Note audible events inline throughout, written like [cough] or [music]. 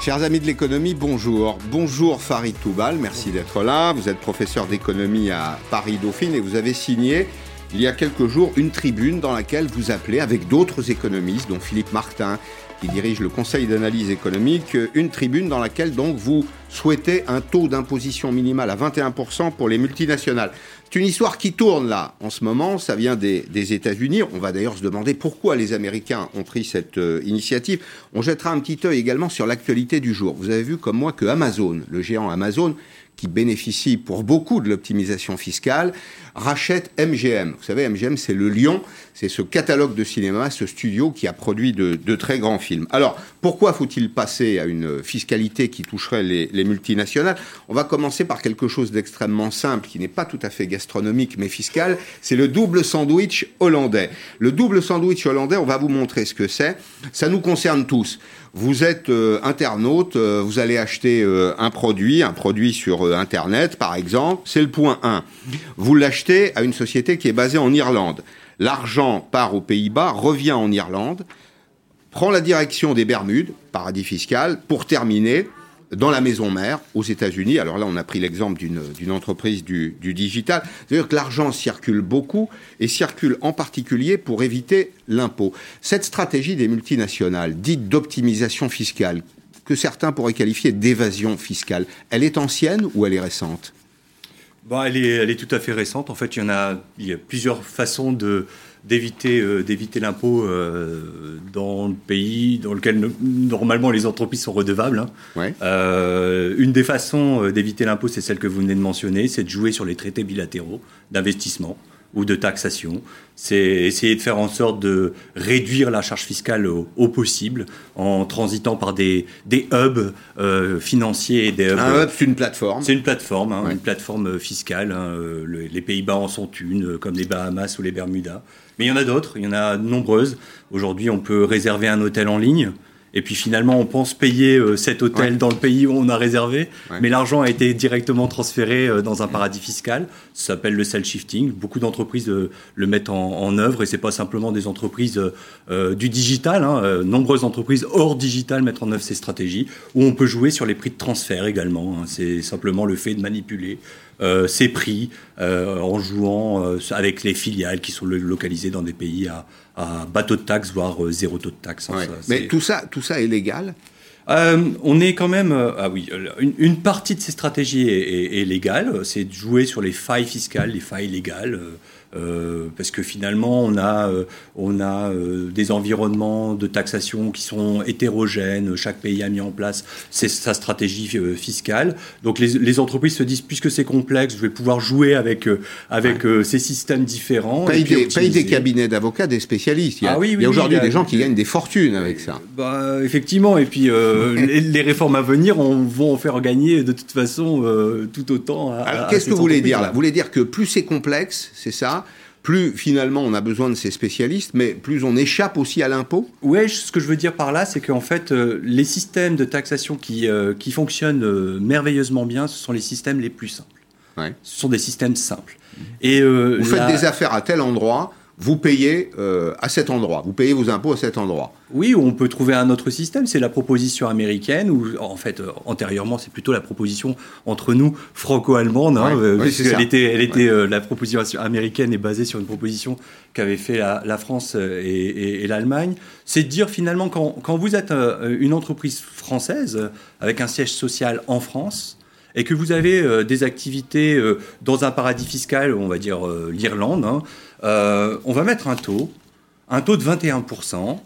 Chers amis de l'économie, bonjour. Bonjour Farid Toubal, merci d'être là. Vous êtes professeur d'économie à Paris Dauphine et vous avez signé il y a quelques jours une tribune dans laquelle vous appelez, avec d'autres économistes, dont Philippe Martin, qui dirige le Conseil d'analyse économique, une tribune dans laquelle donc vous souhaitez un taux d'imposition minimal à 21% pour les multinationales. C'est une histoire qui tourne là en ce moment, ça vient des, États-Unis. On va d'ailleurs se demander pourquoi les Américains ont pris cette euh, initiative. On jettera un petit œil également sur l'actualité du jour. Vous avez vu comme moi que Amazon, le géant Amazon, qui bénéficie pour beaucoup de l'optimisation fiscale, rachète MGM. Vous savez, MGM, c'est le Lion, c'est ce catalogue de cinéma, ce studio qui a produit de, très grands films. Alors, pourquoi faut-il passer à une fiscalité qui toucherait les, les multinationales? On va commencer par quelque chose d'extrêmement simple, qui n'est pas tout à fait gastronomique, mais fiscal, c'est le double sandwich hollandais. Le double sandwich hollandais, on va vous montrer ce que c'est. Ça nous concerne tous. Vous êtes euh, internaute, euh, vous allez acheter euh, un produit, un produit sur Internet par exemple, c'est le point 1. Vous l'achetez à une société qui est basée en Irlande. L'argent part aux Pays-Bas, revient en Irlande, prend la direction des Bermudes, paradis fiscal, pour terminer dans la maison mère aux États-Unis. Alors là, on a pris l'exemple d'une entreprise du, digital. C'est-à-dire que l'argent circule beaucoup et circule en particulier pour éviter l'impôt. Cette stratégie des multinationales, dite d'optimisation fiscale, que certains pourraient qualifier d'évasion fiscale, elle est ancienne ou elle est récente? Bon, elle, est, elle est tout à fait récente. En fait, il y en a, il y a plusieurs façons de d'éviter euh, d'éviter l'impôt euh, dans le pays dans lequel normalement les entreprises sont redevables. Hein. Euh, une des façons d'éviter l'impôt, c'est celle que vous venez de mentionner, c'est de jouer sur les traités bilatéraux d'investissement ou de taxation. C'est essayer de faire en sorte de réduire la charge fiscale au, possible en transitant par des, des hubs financiers et des hubs. Un hub, c'est une plateforme. C'est une plateforme, hein, une plateforme fiscale. Hein, les Pays-Bas en sont une, comme les Bahamas ou les Bermudas. Mais il y en a d'autres, il y en a nombreuses. Aujourd'hui, on peut réserver un hôtel en ligne. Et puis finalement, on pense payer euh, cet hôtel dans le pays où on a réservé, mais l'argent a été directement transféré euh, dans un paradis fiscal. Ça s'appelle le self shifting. Beaucoup d'entreprises euh, le mettent en, œuvre et c'est pas simplement des entreprises du digital. Hein. Nombreuses entreprises hors digital mettent en œuvre ces stratégies où on peut jouer sur les prix de transfert également. Hein. C'est simplement le fait de manipuler euh, ces prix euh, en jouant euh, avec les filiales qui sont localisées dans des pays à, à bas taux de taxes, voire zéro taux de taxes. Hein, Mais tout ça, tout ça est légal? On est quand même. ah oui, une, partie de ces stratégies est, est légale. C'est de jouer sur les failles fiscales, les failles légales. Euh, parce que finalement, on a, euh, on a euh, des environnements de taxation qui sont hétérogènes. Chaque pays a mis en place sa stratégie fiscale. Donc les, entreprises se disent, puisque c'est complexe, je vais pouvoir jouer avec, avec ces systèmes différents. Paye, des, des, cabinets d'avocats, des spécialistes. Il y a, ah oui, il y a aujourd'hui des gens qui gagnent des fortunes avec ça. Bah, effectivement. Et puis les, réformes à venir on, vont en faire gagner de toute façon tout autant. qu'est-ce que vous voulez dire là? Vous voulez dire que plus c'est complexe, c'est ça? Plus finalement on a besoin de ces spécialistes, mais plus on échappe aussi à l'impôt Oui, ce que je veux dire par là, c'est qu'en fait, euh, les systèmes de taxation qui, euh, qui fonctionnent euh, merveilleusement bien, ce sont les systèmes les plus simples. Ce sont des systèmes simples. Et, Vous faites des affaires à tel endroit, vous payez euh, à cet endroit, vous payez vos impôts à cet endroit. Oui, on peut trouver un autre système, c'est la proposition américaine, ou en fait, euh, antérieurement, c'est plutôt la proposition entre nous franco-allemande, hein, euh, elle était, elle était la proposition américaine est basée sur une proposition qu'avait fait la, France et, l'Allemagne. C'est de dire finalement, quand, quand vous êtes une entreprise française avec un siège social en France, et que vous avez des activités dans un paradis fiscal, on va dire l'Irlande, hein, euh, on va mettre un taux, un taux de 21%,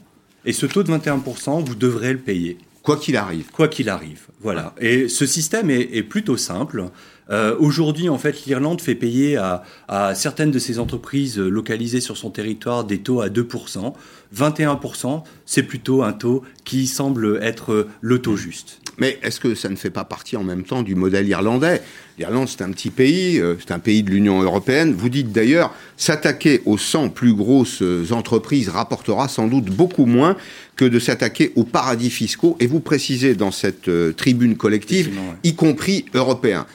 et ce taux de 21%, vous devrez le payer. Quoi qu'il arrive. Quoi qu'il arrive, voilà. Et ce système est, plutôt simple. Euh, aujourd'hui, en fait, l'Irlande fait payer à, à, certaines de ses entreprises localisées sur son territoire des taux à 2%. 21%, c'est plutôt un taux qui semble être le taux juste. Mais est-ce que ça ne fait pas partie en même temps du modèle irlandais? L'Irlande, c'est un petit pays, euh, c'est un pays de l'Union européenne. Vous dites d'ailleurs, s'attaquer aux 100 plus grosses euh, entreprises rapportera sans doute beaucoup moins que de s'attaquer aux paradis fiscaux. Et vous précisez dans cette euh, tribune collective, y compris européens.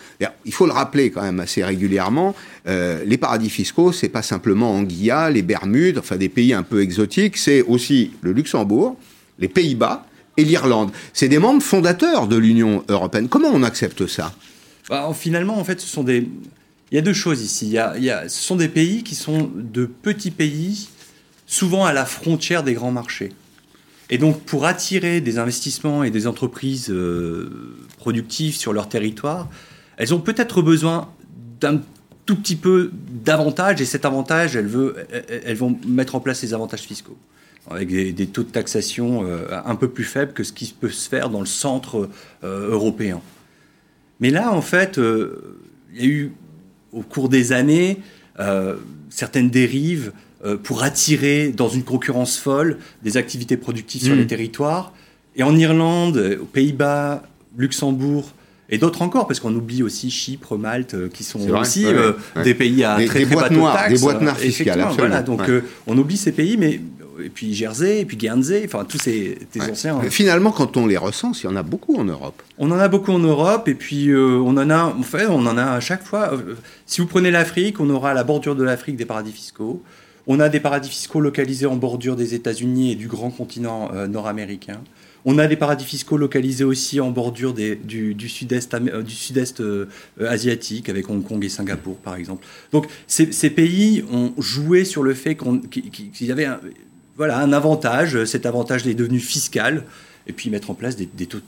Il faut le rappeler quand même assez régulièrement, les paradis fiscaux, c'est pas simplement Anguilla, les Bermudes, enfin des pays un peu exotiques, c'est aussi le Luxembourg, les Pays-Bas, et l'Irlande. C'est des membres fondateurs de l'Union européenne. Comment on accepte ça? Bah, Finalement, en fait, ce sont des... Il y a deux choses ici. Il y a... ce sont des pays qui sont de petits pays, souvent à la frontière des grands marchés. Et donc, pour attirer des investissements et des entreprises euh, productives sur leur territoire, elles ont peut-être besoin d'un tout petit peu d'avantages. Et cet avantage, elles, veut, elles, vont mettre en place les avantages fiscaux avec des, taux de taxation euh, un peu plus faibles que ce qui peut se faire dans le centre euh, européen. Mais là, en fait, il y a eu au cours des années certaines dérives euh, pour attirer dans une concurrence folle des activités productives sur les mm. territoires. Et en Irlande, aux Pays-Bas, Luxembourg, et d'autres encore, parce qu'on oublie aussi Chypre, Malte, euh, qui sont aussi euh, des pays à très, très bas de taxes. Des boîtes noires fiscales, Voilà, donc on oublie ces pays, mais et puis Jersey, et puis Guernsey, enfin tous ces, anciens. Hein. Finalement, quand on les recense, il y en a beaucoup en Europe. On en a beaucoup en Europe, et puis on en a, en fait, on en a à chaque fois. si vous prenez l'Afrique, on aura à la bordure de l'Afrique des paradis fiscaux. On a des paradis fiscaux localisés en bordure des États-Unis et du grand continent euh, nord-américain. On a des paradis fiscaux localisés aussi en bordure du, sud-est euh, euh, asiatique, avec Hong Kong et Singapour, par exemple. Donc, ces, pays ont joué sur le fait qu'il y avait un, voilà, un avantage. Cet avantage est devenu fiscal et puis mettre en place des, taux,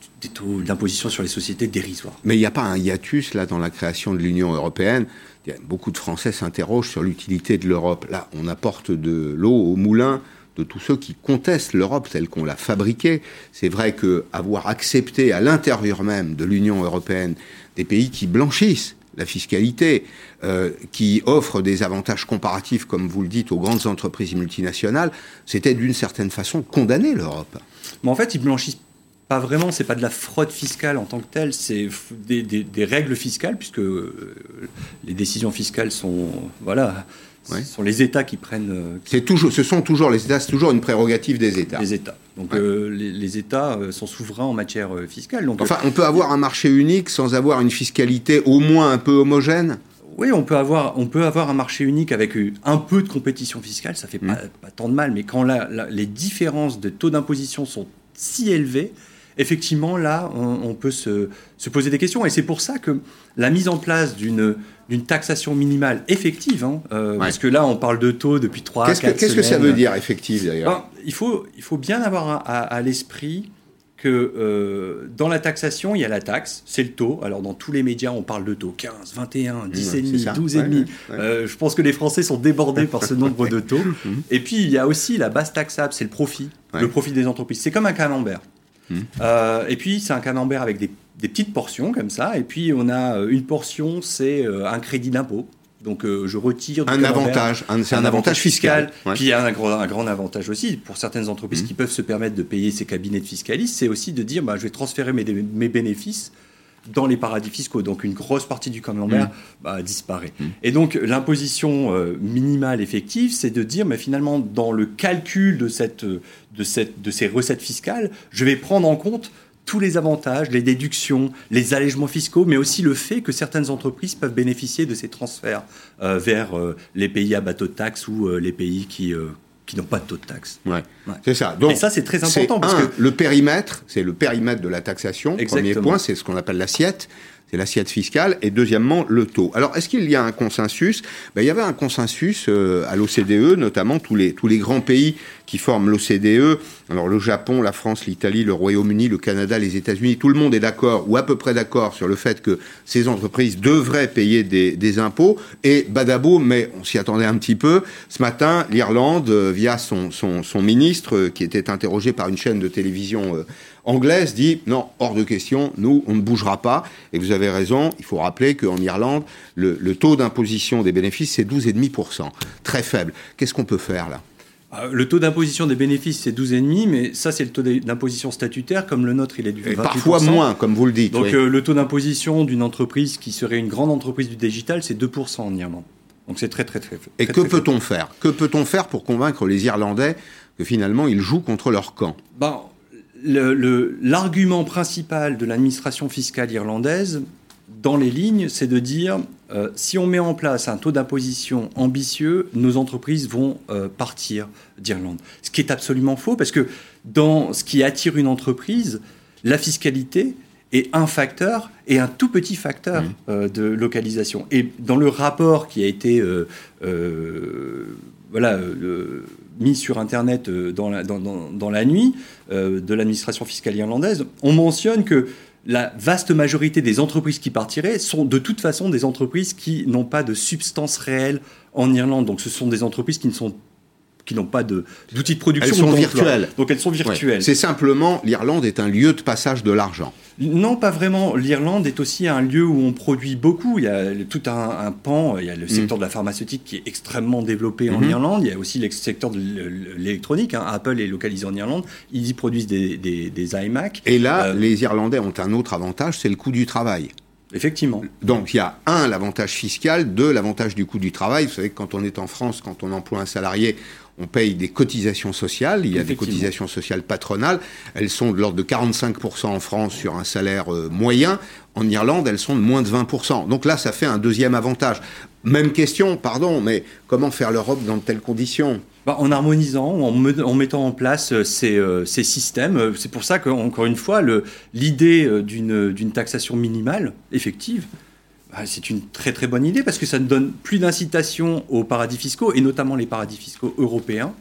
d'imposition sur les sociétés dérisoires. Mais il n'y a pas un hiatus là dans la création de l'Union européenne Beaucoup de Français s'interrogent sur l'utilité de l'Europe. Là, on apporte de l'eau au moulin de tous ceux qui contestent l'Europe telle qu'on l'a fabriquée. C'est vrai que avoir accepté à l'intérieur même de l'Union européenne des pays qui blanchissent la fiscalité, euh, qui offrent des avantages comparatifs, comme vous le dites, aux grandes entreprises multinationales, c'était d'une certaine façon condamner l'Europe. Mais en fait, ils blanchissent pas vraiment, c'est pas de la fraude fiscale en tant que telle, c'est des, règles fiscales, puisque euh, les décisions fiscales sont, voilà, sont les États qui prennent. Euh, c'est toujours, ce sont toujours les États, c'est toujours une prérogative des États. Des États. Donc euh, les, États sont souverains en matière fiscale. Donc, enfin, on peut avoir un marché unique sans avoir une fiscalité au moins un peu homogène? Oui, on peut avoir, on peut avoir un marché unique avec un peu de compétition fiscale, ça fait pas, mmh. pas, tant de mal, mais quand les différences de taux d'imposition sont si élevées, effectivement, là, on, peut se, poser des questions. Et c'est pour ça que la mise en place d'une taxation minimale effective, hein, euh, parce que là, on parle de taux depuis 3 Qu'est-ce que, qu'est-ce que ça veut dire, effective, d'ailleurs ben, il, faut, il faut bien avoir à, l'esprit que euh, dans la taxation, il y a la taxe, c'est le taux. Alors dans tous les médias, on parle de taux 15, 21, 10,5, 12,5. Euh, je pense que les Français sont débordés par ce nombre de taux. [laughs] Et puis il y a aussi la base taxable, c'est le profit, le profit des entreprises. C'est comme un camembert. Euh, et puis, c'est un camembert avec des, petites portions comme ça. Et puis, on a euh, une portion, c'est euh, un crédit d'impôt. Donc, je retire un avantage, c'est un, avantage fiscal. Puis, il y a un, grand, un grand avantage aussi pour certaines entreprises mmh. qui peuvent se permettre de payer ces cabinets de fiscalistes, c'est aussi de dire, bah, je vais transférer mes, mes bénéfices dans les paradis fiscaux. Donc une grosse partie du camembert mmh. bah, disparaît. Mmh. Et donc l'imposition minimale effective, c'est de dire, mais finalement, dans le calcul de cette, de, cette, de ces recettes fiscales, je vais prendre en compte tous les avantages, les déductions, les allègements fiscaux, mais aussi le fait que certaines entreprises peuvent bénéficier de ces transferts euh, vers euh, les pays à bateau de taxes ou euh, les pays qui, qui n'ont pas de taux de taxe. Ouais. C'est ça. Donc, Et ça, c'est très important. Parce que... Le périmètre, c'est le périmètre de la taxation. Premier point, c'est ce qu'on appelle l'assiette c'est l'assiette fiscale, et deuxièmement, le taux. Alors, est-ce qu'il y a un consensus? Ben, Il y avait un consensus euh, à l'OCDE, notamment tous les, tous les grands pays qui forment l'OCDE, alors le Japon, la France, l'Italie, le Royaume-Uni, le Canada, les États-Unis, tout le monde est d'accord, ou à peu près d'accord, sur le fait que ces entreprises devraient payer des, des impôts, et badabo, mais on s'y attendait un petit peu, ce matin, l'Irlande, euh, via son, son, ministre, euh, qui était interrogé par une chaîne de télévision anglaise dit non, hors de question, nous, on ne bougera pas. Et vous avez raison, il faut rappeler qu'en Irlande, le, taux d'imposition des bénéfices, c'est 12,5%. Très faible. Qu'est-ce qu'on peut faire là? Ah, le taux d'imposition des bénéfices, c'est 12,5, mais ça, c'est le taux d'imposition statutaire. Comme le nôtre, il est du 28%. parfois moins, comme vous le dites. Donc, euh, le taux d'imposition d'une entreprise qui serait une grande entreprise du digital, c'est 2% en Irlande. Donc, c'est très, très, très faible. Et que peut-on faire? Que peut-on faire pour convaincre les Irlandais que finalement, ils jouent contre leur camp? Ben, l'argument principal de l'administration fiscale irlandaise, dans les lignes, c'est de dire euh, si on met en place un taux d'imposition ambitieux, nos entreprises vont euh, partir d'Irlande. Ce qui est absolument faux parce que dans ce qui attire une entreprise, la fiscalité est un facteur et un tout petit facteur mmh. euh, de localisation. Et dans le rapport qui a été voilà, mis sur Internet dans la, dans, dans la nuit de l'administration fiscale irlandaise, on mentionne que la vaste majorité des entreprises qui partiraient sont de toute façon des entreprises qui n'ont pas de substance réelle en Irlande. Donc ce sont des entreprises qui ne sont qui n'ont pas d'outils de, production. Elles sont virtuelles. Donc elles sont virtuelles. C'est simplement, l'Irlande est un lieu de passage de l'argent. Non, pas vraiment. L'Irlande est aussi un lieu où on produit beaucoup. Il y a tout un, pan, il y a le mm. secteur de la pharmaceutique qui est extrêmement développé en mm-hmm. Irlande. Il y a aussi le secteur de l'électronique. Hein. Apple est localisé en Irlande. Ils y produisent des, des, iMac. Et là, euh, les Irlandais ont un autre avantage, c'est le coût du travail. Effectivement. Donc il y a un, l'avantage fiscal, deux, l'avantage du coût du travail. Vous savez que quand on est en France, quand on emploie un salarié, on paye des cotisations sociales, il y a des cotisations sociales patronales, elles sont de l'ordre de 45% en France sur un salaire euh, moyen, en Irlande elles sont de moins de 20%. Donc là ça fait un deuxième avantage. Même question, pardon, mais comment faire l'Europe dans de telles conditions? Bah, en harmonisant, en, mettant en place euh, euh, ces, systèmes. C'est pour ça qu'encore une fois, l'idée d'une taxation minimale, effective, ah, c'est une très très bonne idée parce que ça ne donne plus d'incitation aux paradis fiscaux, et notamment les paradis fiscaux européens,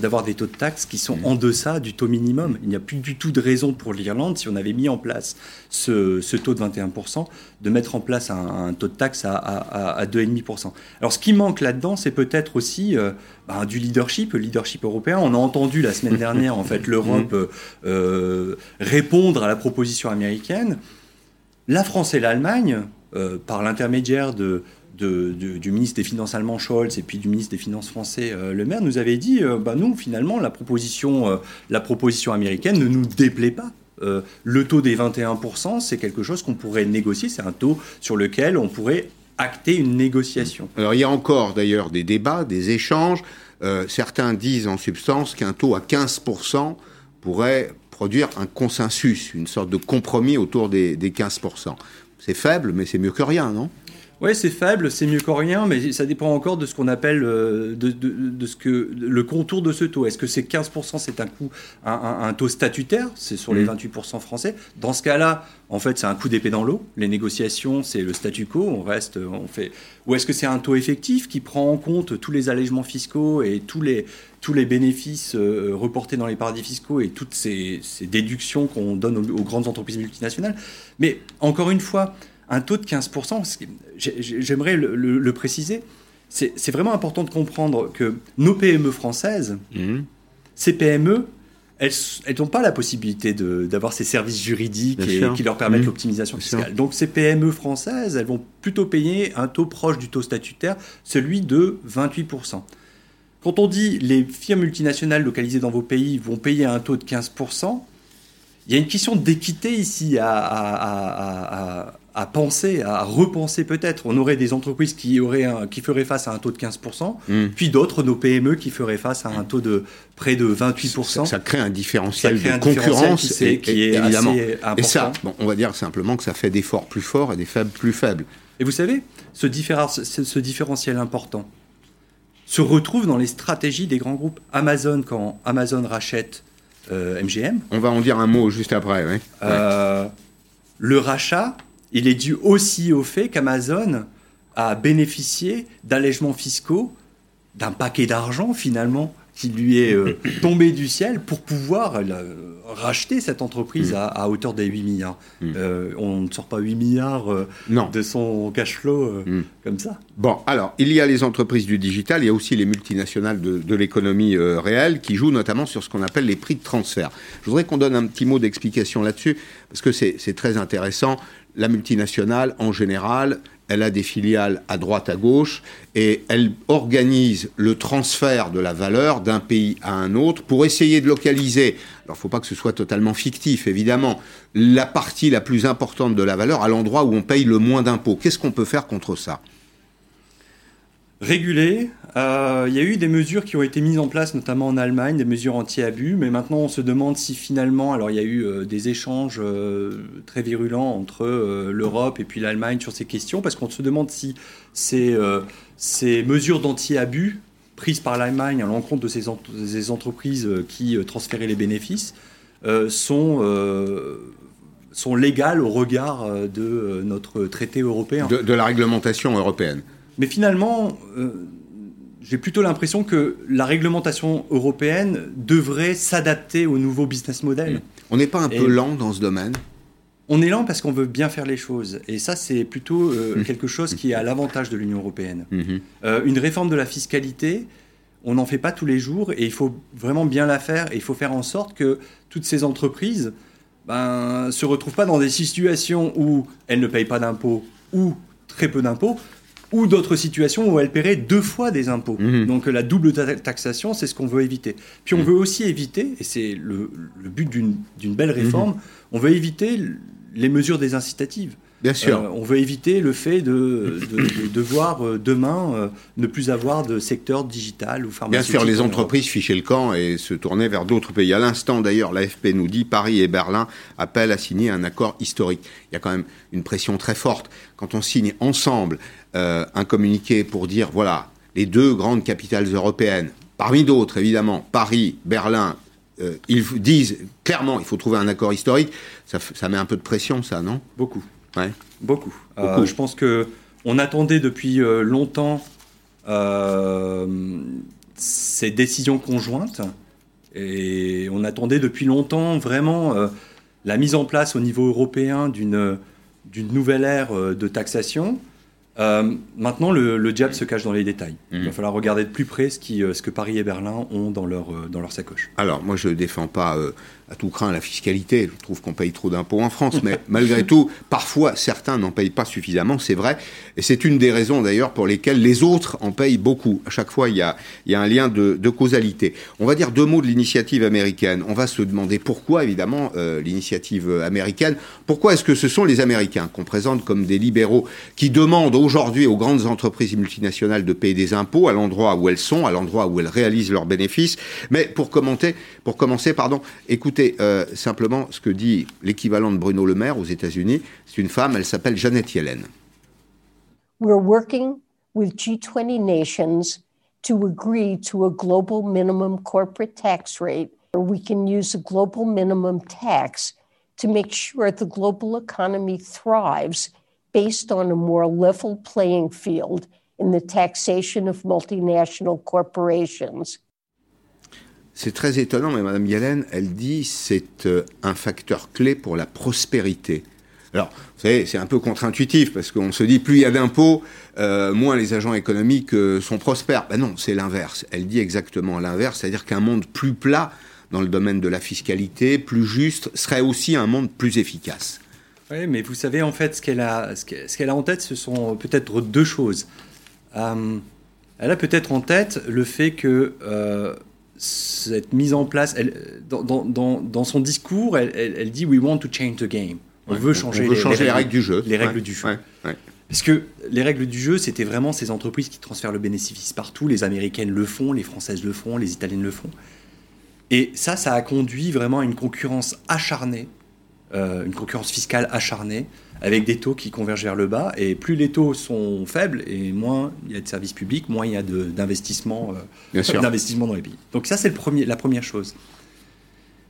d'avoir des taux de taxes qui sont mmh. en deçà du taux minimum. Il n'y a plus du tout de raison pour l'Irlande, si on avait mis en place ce, taux de 21%, de mettre en place un, taux de taxe à, à, 2,5%. Alors ce qui manque là-dedans, c'est peut-être aussi euh, bah, du leadership, le leadership européen. On a entendu la semaine dernière, en fait, [laughs] l'Europe mmh. euh, répondre à la proposition américaine. La France et l'Allemagne, euh, par l'intermédiaire de, du ministre des Finances allemand Scholz et puis du ministre des Finances français euh, Le Maire, nous avait dit euh, bah, nous, finalement, la proposition, la proposition américaine ne nous déplaît pas. le taux des 21%, c'est quelque chose qu'on pourrait négocier, c'est un taux sur lequel on pourrait acter une négociation. Alors il y a encore d'ailleurs des débats, des échanges. certains disent en substance qu'un taux à 15% pourrait produire un consensus, une sorte de compromis autour des 15%. C'est faible, mais c'est mieux que rien, non? Oui, c'est faible, c'est mieux que rien, mais ça dépend encore de ce qu'on appelle euh, de, ce que le contour de ce taux. Est-ce que c'est 15%, c'est un coût, un, taux statutaire, c'est sur les 28% mmh. français. Dans ce cas-là, en fait, c'est un coup d'épée dans l'eau. Les négociations, c'est le statu quo. On reste, on fait. Ou est-ce que c'est un taux effectif qui prend en compte tous les allègements fiscaux et tous les tous les bénéfices euh, reportés dans les paradis fiscaux et toutes ces, déductions qu'on donne aux, grandes entreprises multinationales? Mais encore une fois, un taux de 15%, j'aimerais le, préciser, c'est vraiment important de comprendre que nos PME françaises, mmh. ces PME, elles n'ont pas la possibilité d'avoir ces services juridiques qui leur permettent mmh. l'optimisation fiscale. Donc ces PME françaises, elles vont plutôt payer un taux proche du taux statutaire, celui de 28%. Quand on dit les firmes multinationales localisées dans vos pays vont payer un taux de 15%, il y a une question d'équité ici à, penser, à repenser peut-être. On aurait des entreprises qui, auraient qui feraient face à un taux de 15%, hmm. puis d'autres, nos PME, qui feraient face à un taux de près de 28%. Ça, crée un différentiel de concurrence qui, est, évidemment. Assez important. Et ça, on va dire simplement que ça fait des forts plus forts et des faibles plus faibles. Et vous savez, ce, ce différentiel important, se retrouve dans les stratégies des grands groupes. Amazon, quand Amazon rachète MGM. Euh, On va en dire un mot juste après. Euh, le rachat, il est dû aussi au fait qu'Amazon a bénéficié d'allègements fiscaux, d'un paquet d'argent finalement qui lui est euh, [coughs] tombé du ciel pour pouvoir euh, racheter cette entreprise mm. à, hauteur des 8 milliards. Mm. Euh, on ne sort pas 8 milliards de son cash flow mm. comme ça. Bon, alors, il y a les entreprises du digital, il y a aussi les multinationales de, de l'économie réelle qui jouent notamment sur ce qu'on appelle les prix de transfert. Je voudrais qu'on donne un petit mot d'explication là-dessus, parce que c'est très intéressant. La multinationale, en général, elle a des filiales à droite, à gauche, et elle organise le transfert de la valeur d'un pays à un autre pour essayer de localiser, alors il ne faut pas que ce soit totalement fictif, évidemment, la partie la plus importante de la valeur à l'endroit où on paye le moins d'impôts. Qu'est-ce qu'on peut faire contre ça? Régulé. Euh, il y a eu des mesures qui ont été mises en place, notamment en Allemagne, des mesures anti-abus, mais maintenant on se demande si finalement, alors il y a eu euh, des échanges euh, très virulents entre l'Europe et puis l'Allemagne sur ces questions, parce qu'on se demande si ces, mesures d'anti-abus prises par l'Allemagne à l'encontre de ces, entreprises qui transféraient les bénéfices sont sont légales au regard de notre traité européen. de la réglementation européenne. Mais finalement, euh, j'ai plutôt l'impression que la réglementation européenne devrait s'adapter au nouveau business model. On n'est pas un peu lent dans ce domaine? On est lent parce qu'on veut bien faire les choses. Et ça, c'est plutôt euh, mmh. quelque chose qui est à l'avantage de l'Union européenne. Mmh. Euh, une réforme de la fiscalité, on n'en fait pas tous les jours et il faut vraiment bien la faire. Et il faut faire en sorte que toutes ces entreprises ben, se retrouvent pas dans des situations où elles ne payent pas d'impôts ou très peu d'impôts, ou d'autres situations où elle paierait deux fois des impôts. Mhm. Donc la double taxation, c'est ce qu'on veut éviter. Puis on mhm. veut aussi éviter, et c'est le, but d'une belle réforme, mhm. on veut éviter les mesures désincitatives. Bien sûr. Euh, on veut éviter le fait de, devoir euh, demain euh, ne plus avoir de secteur digital ou pharmaceutique. Bien sûr, les entreprises fichaient le camp et se tournaient vers d'autres pays. À l'instant, d'ailleurs, l'AFP nous dit Paris et Berlin appellent à signer un accord historique. Il y a quand même une pression très forte. Quand on signe ensemble un communiqué pour dire voilà, les deux grandes capitales européennes, parmi d'autres évidemment, Paris, Berlin, ils disent clairement il faut trouver un accord historique, ça, ça met un peu de pression, ça, non? Beaucoup. Beaucoup. Euh, je pense que on attendait depuis euh, longtemps euh, ces décisions conjointes et on attendait depuis longtemps vraiment la mise en place au niveau européen d'une d'une nouvelle ère de taxation. maintenant, le, diable se cache dans les détails. Il va mhm. falloir regarder de plus près ce, qui, ce que Paris et Berlin ont dans leur, dans leur sacoche. Alors, moi, je ne défends pas à tout craint la fiscalité. Je trouve qu'on paye trop d'impôts en France, mais [laughs] malgré tout, parfois certains n'en payent pas suffisamment, c'est vrai. Et c'est une des raisons d'ailleurs pour lesquelles les autres en payent beaucoup. À chaque fois, il y a, il y a un lien de, de, causalité. On va dire deux mots de l'initiative américaine. On va se demander pourquoi, évidemment, euh, l'initiative américaine. Pourquoi est-ce que ce sont les Américains qu'on présente comme des libéraux qui demandent aujourd'hui aux grandes entreprises multinationales de payer des impôts à l'endroit où elles sont, à l'endroit où elles réalisent leurs bénéfices? Mais pour commenter, pour commencer, pardon, écoutez euh, simplement ce que dit l'équivalent de Bruno Le Maire aux États-Unis. C'est une femme, elle s'appelle Janet Yellen. We're working with G20 nations to agree to a global minimum corporate tax rate, or we can use a global minimum tax to make sure the global economy thrives based on a more level playing field in the taxation of multinational corporations. C'est très étonnant, mais Mme Yellen, elle dit c'est euh, un facteur clé pour la prospérité. Alors, vous savez, c'est un peu contre-intuitif parce qu'on se dit plus il y a d'impôts, euh, moins les agents économiques euh, sont prospères. Ben non, c'est l'inverse. Elle dit exactement l'inverse, c'est-à-dire qu'un monde plus plat dans le domaine de la fiscalité, plus juste, serait aussi un monde plus efficace. Oui, mais vous savez, en fait, ce qu'elle a, ce qu'elle a en tête, ce sont peut-être deux choses. elle a peut-être en tête le fait que cette mise en place, elle, dans, dans, dans, son discours, elle, elle, dit We want to change the game. On veut changer, les, règles, du jeu. Les règles du jeu. Parce que les règles du jeu, c'était vraiment ces entreprises qui transfèrent le bénéfice partout. Les Américaines le font, les Françaises le font, les Italiennes le font. Et ça, ça a conduit vraiment à une concurrence acharnée, euh, une concurrence fiscale acharnée, avec des taux qui convergent vers le bas. Et plus les taux sont faibles, et moins il y a de services publics, moins il y a d'investissement euh, dans les pays. Donc ça, c'est la première chose.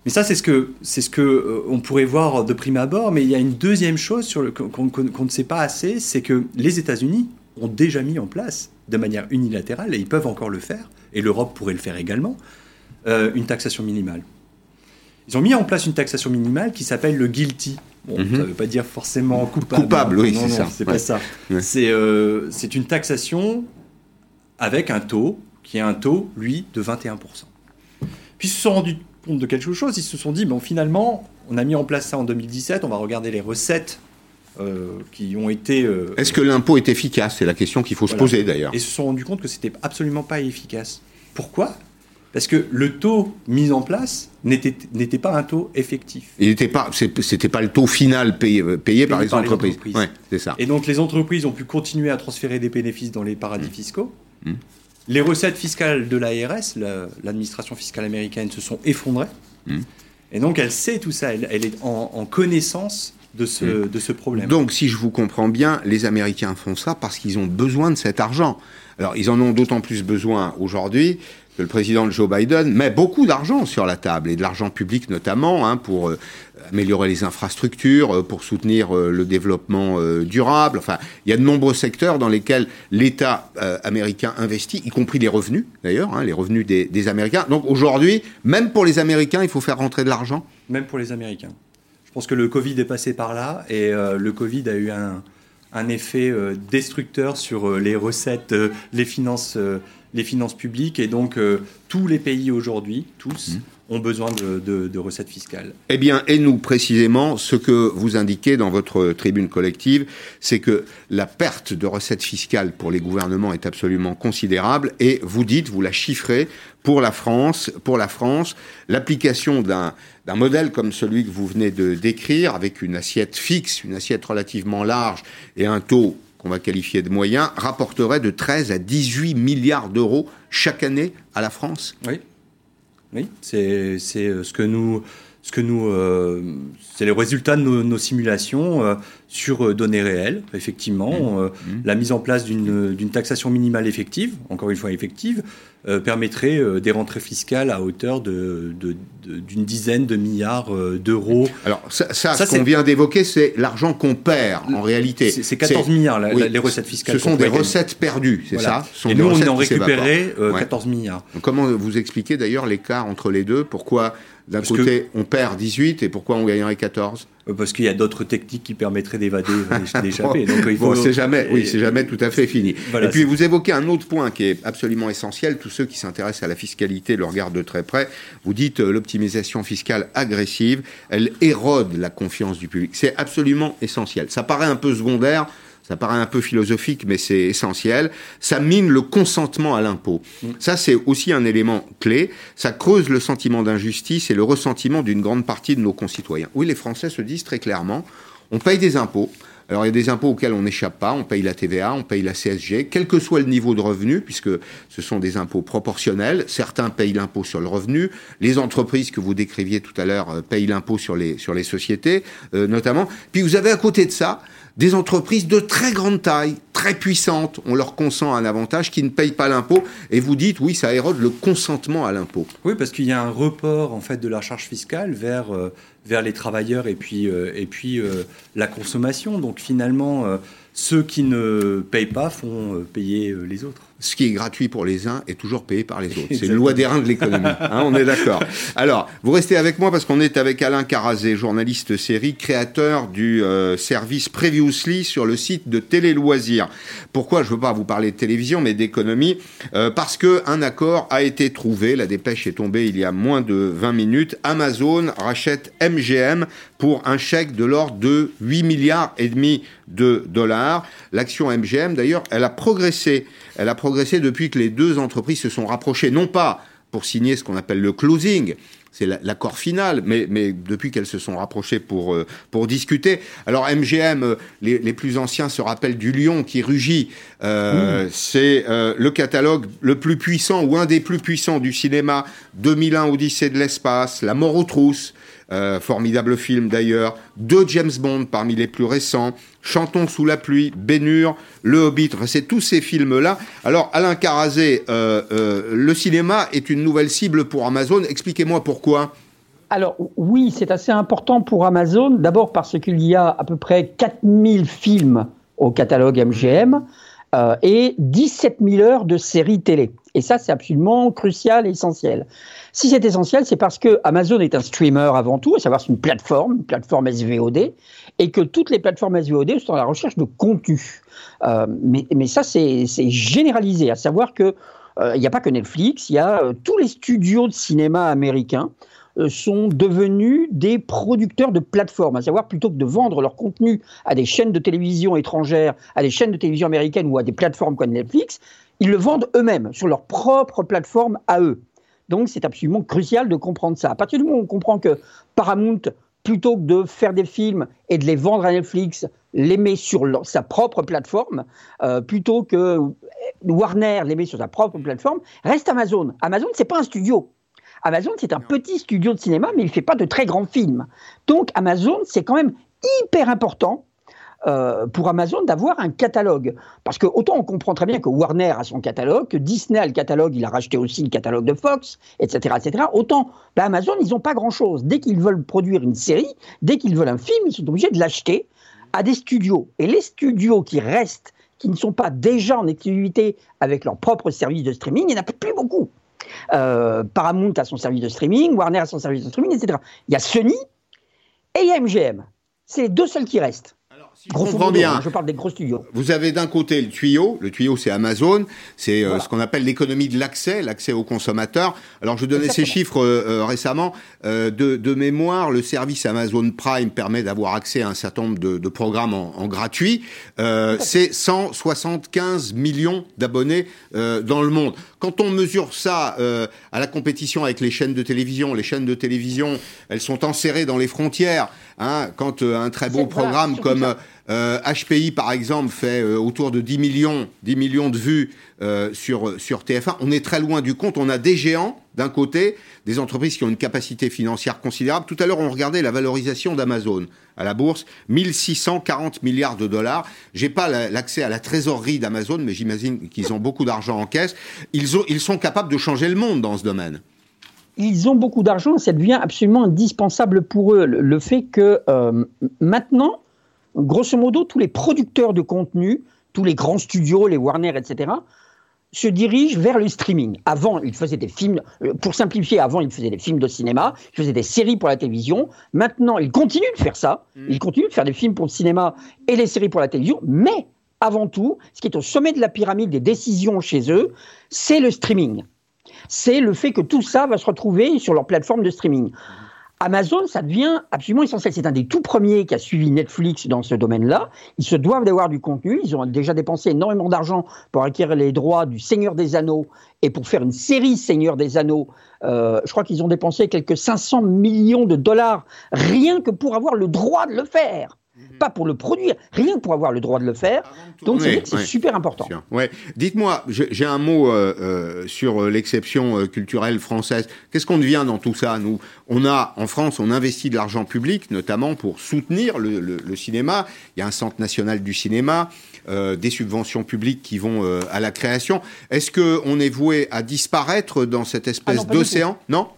Mais ça, c'est ce que c'est ce que euh, on pourrait voir de prime abord. Mais il y a une deuxième chose qu'on ne sait pas assez, c'est que les États-Unis ont déjà mis en place de manière unilatérale, et ils peuvent encore le faire, et l'Europe pourrait le faire également, euh, une taxation minimale. Ils ont mis en place une taxation minimale qui s'appelle le guilty. Bon, mhm. Ça ne veut pas dire forcément coupable. Coupable, oui, c'est ça. C'est pas ça. Euh, c'est une taxation avec un taux qui est un taux, lui, de 21%. Puis ils se sont rendus compte de quelque chose. Ils se sont dit, bon, finalement, on a mis en place ça en 2017. On va regarder les recettes euh, qui ont été. Euh, Est-ce que l'impôt est efficace? C'est la question qu'il faut se poser d'ailleurs. Et ils se sont rendus compte que c'était absolument pas efficace. Pourquoi? Parce que le taux mis en place n'était pas un taux effectif. Il n'était pas, c'était pas le taux final payé, euh, payé, par, les, entreprises. c'est ça. Et donc les entreprises ont pu continuer à transférer des bénéfices dans les paradis mmh. fiscaux. Hmm. Les recettes fiscales de l'ARS, l'administration fiscale américaine, se sont effondrées. Hmm. Et donc elle sait tout ça, elle, est en, connaissance de ce, de ce problème. Donc si je vous comprends bien, les Américains font ça parce qu'ils ont besoin de cet argent. Alors ils en ont d'autant plus besoin aujourd'hui le président Joe Biden met beaucoup d'argent sur la table, et de l'argent public notamment, hein, pour euh, améliorer les infrastructures, euh, pour soutenir euh, le développement durable. Enfin, il y a de nombreux secteurs dans lesquels l'État américain investit, y compris les revenus, d'ailleurs, hein, les revenus des, Américains. Donc aujourd'hui, même pour les Américains, il faut faire rentrer de l'argent Même pour les Américains. Je pense que le Covid est passé par là, et le Covid a eu un effet destructeur sur les recettes, les finances les finances publiques et donc euh, tous les pays aujourd'hui, tous, mmh. ont besoin de, recettes fiscales. Eh bien, et nous précisément, ce que vous indiquez dans votre tribune collective, c'est que la perte de recettes fiscales pour les gouvernements est absolument considérable et vous dites, vous la chiffrez, pour la France, pour la France, l'application d'un d'un modèle comme celui que vous venez de décrire, avec une assiette fixe, une assiette relativement large et un taux qu'on va qualifier de moyen, rapporterait de 13 à 18 milliards d'euros chaque année à la France? Oui, oui c'est euh, ce que nous... Ce que nous, euh, c'est les résultats de nos, simulations euh, sur données réelles, effectivement. Mmh. Mmh. La mise en place d'une taxation minimale effective, encore une fois effective, euh, permettrait euh, des rentrées fiscales à hauteur d'une de, d'une dizaine de milliards euh, d'euros. Alors ça, ça, ce qu'on vient d'évoquer, c'est l'argent qu'on perd en réalité. C'est 14 milliards les recettes fiscales. Ce sont des recettes perdues, c'est ça Et nous, on en récupéré 14 milliards. comment vous expliquez d'ailleurs l'écart entre les deux? Pourquoi d'un côté on perd 18 et pourquoi on gagnerait 14 parce qu'il y a d'autres techniques qui permettraient d'évader, [laughs] d'échapper. Donc il faut. c'est jamais, oui, c'est jamais tout à fait fini. et puis vous évoquez un autre point qui est absolument essentiel. Tous ceux qui s'intéressent à la fiscalité le regardent de très près. Vous dites euh, l'optimisation fiscale agressive, elle érode la confiance du public. C'est absolument essentiel. Ça paraît un peu secondaire ça paraît un peu philosophique, mais c'est essentiel. Ça mine le consentement à l'impôt. Mm. Ça, c'est aussi un élément clé. Ça creuse le sentiment d'injustice et le ressentiment d'une grande partie de nos concitoyens. Oui, les Français se disent très clairement, on paye des impôts. Alors il y a des impôts auxquels on n'échappe pas, on paye la TVA, on paye la CSG, quel que soit le niveau de revenu, puisque ce sont des impôts proportionnels. Certains payent l'impôt sur le revenu, les entreprises que vous décriviez tout à l'heure euh, payent l'impôt sur les, sur les sociétés, euh, notamment. Puis vous avez à côté de ça des entreprises de très grande taille, très puissantes, on leur consent un avantage qui ne payent pas l'impôt, et vous dites oui, ça érode le consentement à l'impôt. Oui, parce qu'il y a un report en fait de la charge fiscale vers euh, vers les travailleurs et puis euh, et puis euh, la consommation. Donc finalement, ceux qui ne payent pas font payer les autres ce qui est gratuit pour les uns est toujours payé par les autres. C'est une loi des reins de l'économie. Hein, on est d'accord. [laughs] Alors, vous restez avec moi parce qu'on est avec Alain Carazé, journaliste série, créateur du euh, service Previously sur le site de Télé Loisirs. Pourquoi je veux pas vous parler de télévision, mais d'économie? Euh, Parce que un accord a été trouvé. La dépêche est tombée il y a moins de 20 minutes. Amazon rachète MGM pour un chèque de l'ordre de 8 milliards et demi de dollars. L'action MGM, d'ailleurs, elle a progressé. Elle a progressé depuis que les deux entreprises se sont rapprochées, non pas pour signer ce qu'on appelle le closing, c'est l'accord final, mais, mais depuis qu'elles se sont rapprochées pour, euh, pour discuter. Alors MGM, euh, les, les, plus anciens se rappellent du lion qui rugit. Euh, mmh. C'est euh, le catalogue le plus puissant ou un des plus puissants du cinéma. 2001 Odyssée de l'espace, La mort aux trousses, euh, formidable film d'ailleurs, deux James Bond parmi les plus récents, Chantons sous la pluie, Bénur, Le Hobbit, c'est tous ces films-là. Alors Alain Carazé, euh, euh, le cinéma est une nouvelle cible pour Amazon, expliquez-moi pourquoi. Alors oui, c'est assez important pour Amazon, d'abord parce qu'il y a à peu près 4000 films au catalogue MGM. et 17 000 heures de séries télé. Et ça, c'est absolument crucial et essentiel. Si c'est essentiel, c'est parce que Amazon est un streamer avant tout, à savoir c'est une plateforme, une plateforme SVOD, et que toutes les plateformes SVOD sont à la recherche de contenu. Euh, mais, ça, c'est généralisé, à savoir que euh, il n'y a pas que Netflix, il y a euh, tous les studios de cinéma américains sont devenus des producteurs de plateformes, à savoir plutôt que de vendre leur contenu à des chaînes de télévision étrangères, à des chaînes de télévision américaines ou à des plateformes comme Netflix, ils le vendent eux-mêmes sur leur propre plateforme à eux. Donc c'est absolument crucial de comprendre ça. À partir du moment où on comprend que Paramount plutôt que de faire des films et de les vendre à Netflix, les met sur sa propre plateforme, euh, plutôt que Warner les met sur sa propre plateforme, reste Amazon. Amazon, c'est pas un studio. Amazon, c'est un petit studio de cinéma, mais il ne fait pas de très grands films. Donc Amazon, c'est quand même hyper important euh, pour Amazon d'avoir un catalogue. Parce que autant on comprend très bien que Warner a son catalogue, que Disney a le catalogue, il a racheté aussi le catalogue de Fox, etc. etc. autant bah, Amazon, ils n'ont pas grand-chose. Dès qu'ils veulent produire une série, dès qu'ils veulent un film, ils sont obligés de l'acheter à des studios. Et les studios qui restent, qui ne sont pas déjà en activité avec leur propre service de streaming, il n'y en a plus beaucoup. Euh, Paramount a son service de streaming, Warner a son service de streaming, etc. Il y a Sony et il y a MGM. C'est les deux seuls qui restent. Je comprends bien. Je parle des gros studios. Vous avez d'un côté le tuyau. Le tuyau, c'est Amazon. C'est euh, ce qu'on appelle l'économie de l'accès, l'accès aux consommateurs. Alors, je donnais ces chiffres euh, euh, récemment. De, de, mémoire, le service Amazon Prime permet d'avoir accès à un certain nombre de, de programmes en, en gratuit. c'est 175 millions d'abonnés dans le monde. Quand on mesure ça à la compétition avec les chaînes de télévision, les chaînes de télévision, elles sont enserrées dans les frontières. Hein, quand un très beau programme comme HPI, euh, par exemple, fait euh, autour de 10 millions, 10 millions de vues euh, sur, sur TF1. On est très loin du compte. On a des géants, d'un côté, des entreprises qui ont une capacité financière considérable. Tout à l'heure, on regardait la valorisation d'Amazon à la bourse, 1640 milliards de dollars. J'ai pas l'accès à la trésorerie d'Amazon, mais j'imagine qu'ils ont beaucoup d'argent en caisse. Ils, ont, ils sont capables de changer le monde dans ce domaine ils ont beaucoup d'argent, ça devient absolument indispensable pour eux. Le, fait que maintenant, grosso modo, tous les producteurs de contenu, tous les grands studios, les Warner, etc., se dirigent vers le streaming. Avant, ils faisaient des films, euh, pour simplifier, avant, ils faisaient des films de cinéma, ils faisaient des séries pour la télévision. Maintenant, ils continuent de faire ça. Mm. Ils continuent de faire des films pour le cinéma et les séries pour la télévision. Mais, avant tout, ce qui est au sommet de la pyramide des décisions chez eux, c'est le streaming. C'est le fait que tout ça va se retrouver sur leur plateforme de streaming. Amazon, ça devient absolument essentiel. C'est un des tout premiers qui a suivi Netflix dans ce domaine-là. Ils se doivent d'avoir du contenu. Ils ont déjà dépensé énormément d'argent pour acquérir les droits du Seigneur des Anneaux et pour faire une série Seigneur des Anneaux. Euh, je crois qu'ils ont dépensé quelques 500 millions de dollars rien que pour avoir le droit de le faire. Pas pour le produire, rien pour avoir le droit de le faire. Donc c'est super important. Ouais. Dites-moi, j'ai un mot euh, euh, sur euh, l'exception culturelle française. Qu'est-ce qu'on devient dans tout ça Nous, on a en France, on investit de l'argent public, notamment pour soutenir le, cinéma. Il y a un centre national du cinéma. des subventions publiques qui vont à la création. Est-ce qu'on est voué à disparaître dans cette espèce ah d'océan? Non?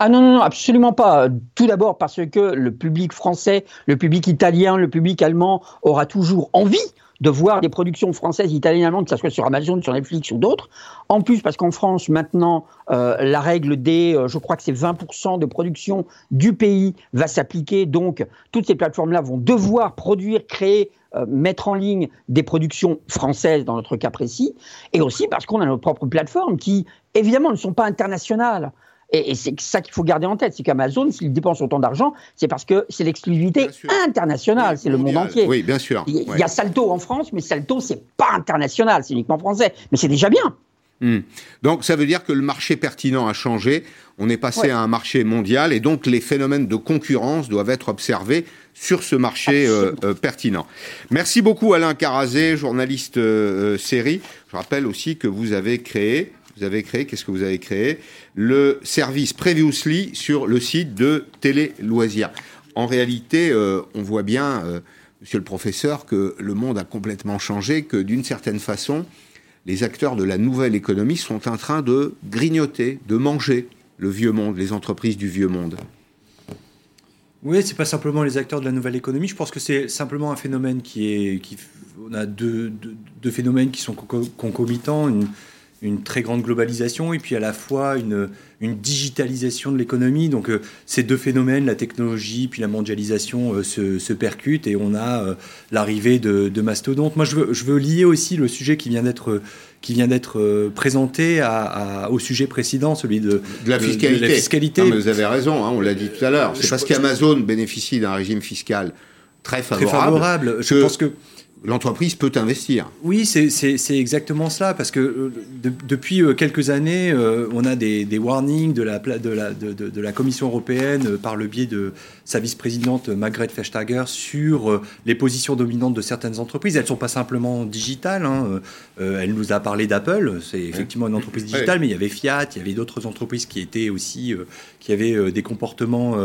Ah non, non, non, absolument pas. Tout d'abord parce que le public français, le public italien, le public allemand aura toujours envie de voir des productions françaises, italiennes, allemandes, que ce soit sur Amazon, sur Netflix ou d'autres. En plus, parce qu'en France, maintenant, euh, la règle des, euh, je crois que c'est 20% de production du pays va s'appliquer. Donc, toutes ces plateformes-là vont devoir produire, créer, euh, mettre en ligne des productions françaises, dans notre cas précis. Et aussi parce qu'on a nos propres plateformes qui, évidemment, ne sont pas internationales. Et, c'est ça qu'il faut garder en tête, c'est qu'Amazon, s'il dépense autant d'argent, c'est parce que c'est l'exclusivité internationale, c'est le monde entier. Oui, bien sûr. Il, y a Salto en France, mais Salto, c'est pas international, c'est uniquement français. Mais c'est déjà bien. Hmm. Donc ça veut dire que le marché pertinent a changé, on est passé à un marché mondial et donc les phénomènes de concurrence doivent être observés sur ce marché euh, euh, pertinent. Merci beaucoup Alain Carazé, journaliste euh, série. Je rappelle aussi que vous avez créé vous avez créé, qu'est-ce que vous avez créé? Le service Previously sur le site de Télé Loisirs. En réalité, euh, on voit bien, euh, monsieur le professeur, que le monde a complètement changé, que d'une certaine façon, les acteurs de la nouvelle économie sont en train de grignoter, de manger le vieux monde, les entreprises du vieux monde. Oui, c'est pas simplement les acteurs de la nouvelle économie. Je pense que c'est simplement un phénomène qui est, on a deux, deux phénomènes qui sont concomitants. Une très grande globalisation et puis à la fois une, une digitalisation de l'économie. Donc euh, ces deux phénomènes, la technologie puis la mondialisation, euh, se, se, percutent et on a euh, l'arrivée de, de, mastodontes. Moi, je veux, je veux, lier aussi le sujet qui vient d'être qui vient d'être présenté à, au sujet précédent, celui de, de la fiscalité. la fiscalité. vous avez raison, hein, on l'a dit tout à l'heure. C'est parce qu'Amazon bénéficie d'un régime fiscal très favorable. Très favorable. Je pense que l'entreprise peut investir. Oui, c'est exactement cela, parce que euh, depuis euh, quelques années, euh, on a des, warnings de la, de, la, de, la, Commission européenne par le biais de sa vice-présidente Margrethe Vestager sur les positions dominantes de certaines entreprises. Elles ne sont pas simplement digitales. Hein. elle nous a parlé d'Apple, c'est effectivement une entreprise digitale, mais il y avait Fiat, il y avait d'autres entreprises qui étaient aussi, qui avaient des comportements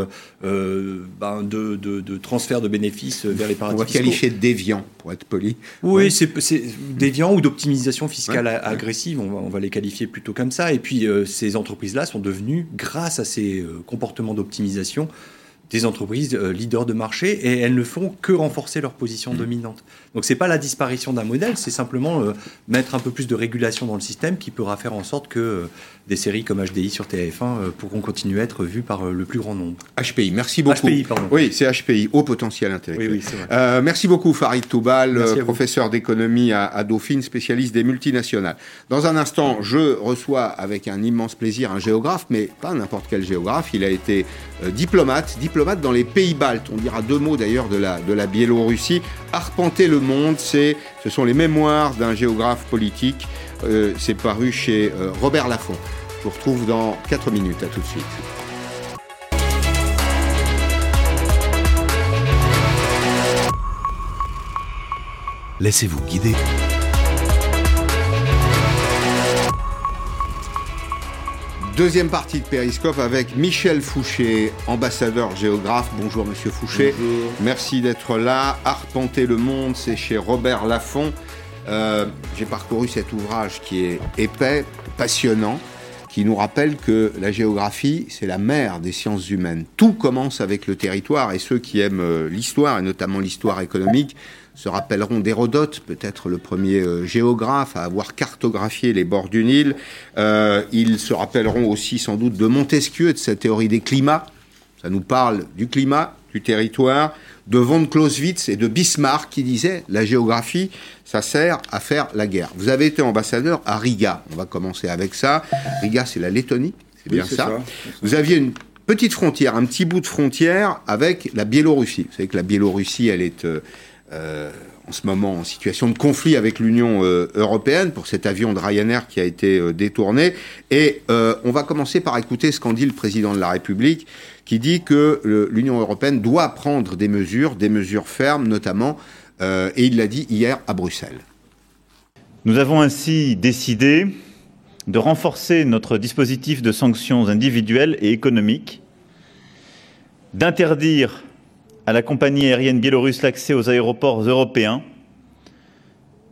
ben, de, transfert de bénéfices vers les paradis On va qualifier de déviant, pour être poli. Oui, c'est déviant ou d'optimisation fiscale agressive, on va, les qualifier plutôt comme ça. Et puis euh, ces entreprises-là sont devenues, grâce à ces euh, comportements d'optimisation, des entreprises euh, leaders de marché et elles ne font que renforcer leur position mmh. dominante. Donc c'est pas la disparition d'un modèle, c'est simplement mettre un peu plus de régulation dans le système qui pourra faire en sorte que des séries comme HDI sur TF1 euh, pourront continuer à être vues par euh, le plus grand nombre. HPI, merci beaucoup. HPI, pardon. Oui, c'est HPI, haut potentiel intellectuel. Oui, oui, c'est vrai. Euh, merci beaucoup Farid Toubal, professeur d'économie à, Dauphine, spécialiste des multinationales. Dans un instant, je reçois avec un immense plaisir un géographe, mais pas n'importe quel géographe. Il a été diplomate, diplomate dans les pays baltes. On dira deux mots d'ailleurs de la, de la Biélorussie. Arpenter le monde, c'est, ce sont les mémoires d'un géographe politique. C'est paru chez Robert Laffont. Je vous retrouve dans 4 minutes. À tout de suite. Laissez-vous guider. Deuxième partie de Périscope avec Michel Fouché, ambassadeur géographe. Bonjour Monsieur Fouché. Merci d'être là. Arpenter le monde, c'est chez Robert Laffont. Euh, j'ai parcouru cet ouvrage qui est épais, passionnant qui nous rappelle que la géographie, c'est la mère des sciences humaines. Tout commence avec le territoire, et ceux qui aiment euh, l'histoire, et notamment l'histoire économique, se rappelleront d'Hérodote, peut-être le premier euh, géographe à avoir cartographié les bords du Nil. Ils se rappelleront aussi sans doute de Montesquieu et de sa théorie des climats. Ça nous parle du climat, du territoire, de von Clausewitz et de Bismarck qui disaient la géographie, ça sert à faire la guerre. Vous avez été ambassadeur à Riga. On va commencer avec ça. Riga, c'est la Lettonie, c'est bien ça. Vous aviez une petite frontière, un petit bout de frontière avec la Biélorussie. Vous savez que la Biélorussie, elle est euh, euh, en ce moment en situation de conflit avec l'Union euh, européenne pour cet avion de Ryanair qui a été détourné. Et on va commencer par écouter ce qu'en dit le président de la République qui dit que l'Union européenne doit prendre des mesures, des mesures fermes notamment, euh, et il l'a dit hier à Bruxelles. Nous avons ainsi décidé de renforcer notre dispositif de sanctions individuelles et économiques, d'interdire à la compagnie aérienne biélorusse l'accès aux aéroports européens,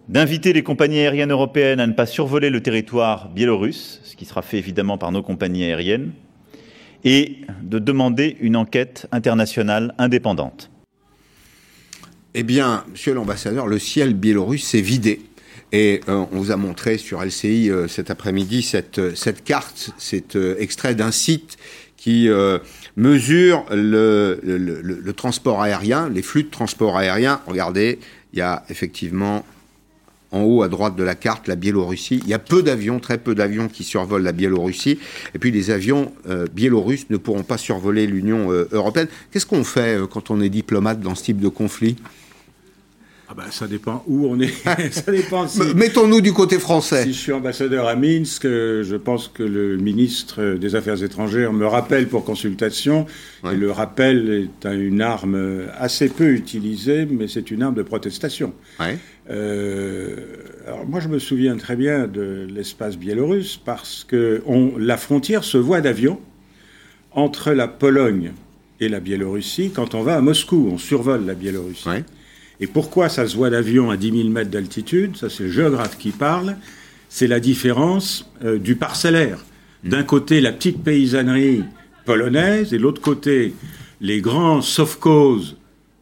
d'inviter les compagnies aériennes européennes à ne pas survoler le territoire biélorusse, ce qui sera fait évidemment par nos compagnies aériennes, et de demander une enquête internationale indépendante. Eh bien, monsieur l'ambassadeur, le ciel biélorusse s'est vidé. Et euh, on vous a montré sur LCI euh, cet après-midi cette, euh, cette carte, cet extrait d'un site qui mesure le, transport aérien, les flux de transport aérien. Regardez, il y a effectivement en haut à droite de la carte, la Biélorussie. Il y a peu d'avions, très peu d'avions qui survolent la Biélorussie. Et puis les avions euh, biélorusses ne pourront pas survoler l'Union euh, européenne. Qu'est-ce qu'on fait euh, quand on est diplomate dans ce type de conflit? Ah ben, ça dépend où on est. [laughs] ça dépend Mettons-nous du côté français. Si je suis ambassadeur à Minsk, je pense que le ministre des Affaires étrangères me rappelle pour consultation. Et le rappel est une arme assez peu utilisée, mais c'est une arme de protestation. Euh, alors moi, je me souviens très bien de l'espace biélorusse parce que on, la frontière se voit d'avion entre la Pologne et la Biélorussie quand on va à Moscou. On survole la Biélorussie. Et pourquoi ça se voit d'avion à 10 000 mètres d'altitude Ça, c'est le géographe qui parle. C'est la différence euh, du parcellaire. Hmm. D'un côté, la petite paysannerie polonaise, et de l'autre côté, les grands sovkhozes.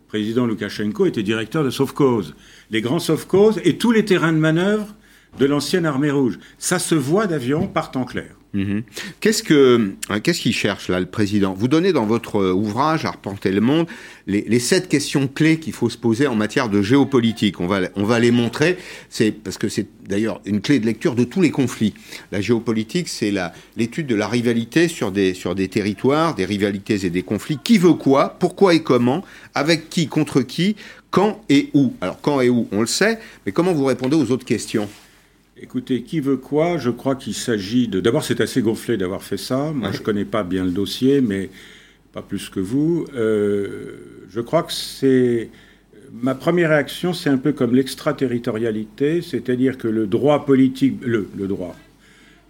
Président Loukachenko était directeur de sovkhozes. Les grands sovkhozes et tous les terrains de manœuvre de l'ancienne armée rouge. Ça se voit d'avion partant clair. Mhm. Qu'est-ce que hein, qu'est-ce qu'il cherche là le président? Vous donnez dans votre euh, ouvrage Arpenter le monde les, sept questions clés qu'il faut se poser en matière de géopolitique. On va on va les montrer. C'est parce que c'est d'ailleurs une clé de lecture de tous les conflits. La géopolitique, c'est l'étude de la rivalité sur des sur des territoires, des rivalités et des conflits. Qui veut quoi? Pourquoi et comment? Avec qui? Contre qui? Quand et où? Alors quand et où, on le sait. Mais comment vous répondez aux autres questions? Écoutez, qui veut quoi Je crois qu'il s'agit de. D'abord, c'est assez gonflé d'avoir fait ça. Moi, je ne connais pas bien le dossier, mais pas plus que vous. Euh, je crois que c'est. Ma première réaction, c'est un peu comme l'extraterritorialité, c'est-à-dire que le droit politique. Le, le droit.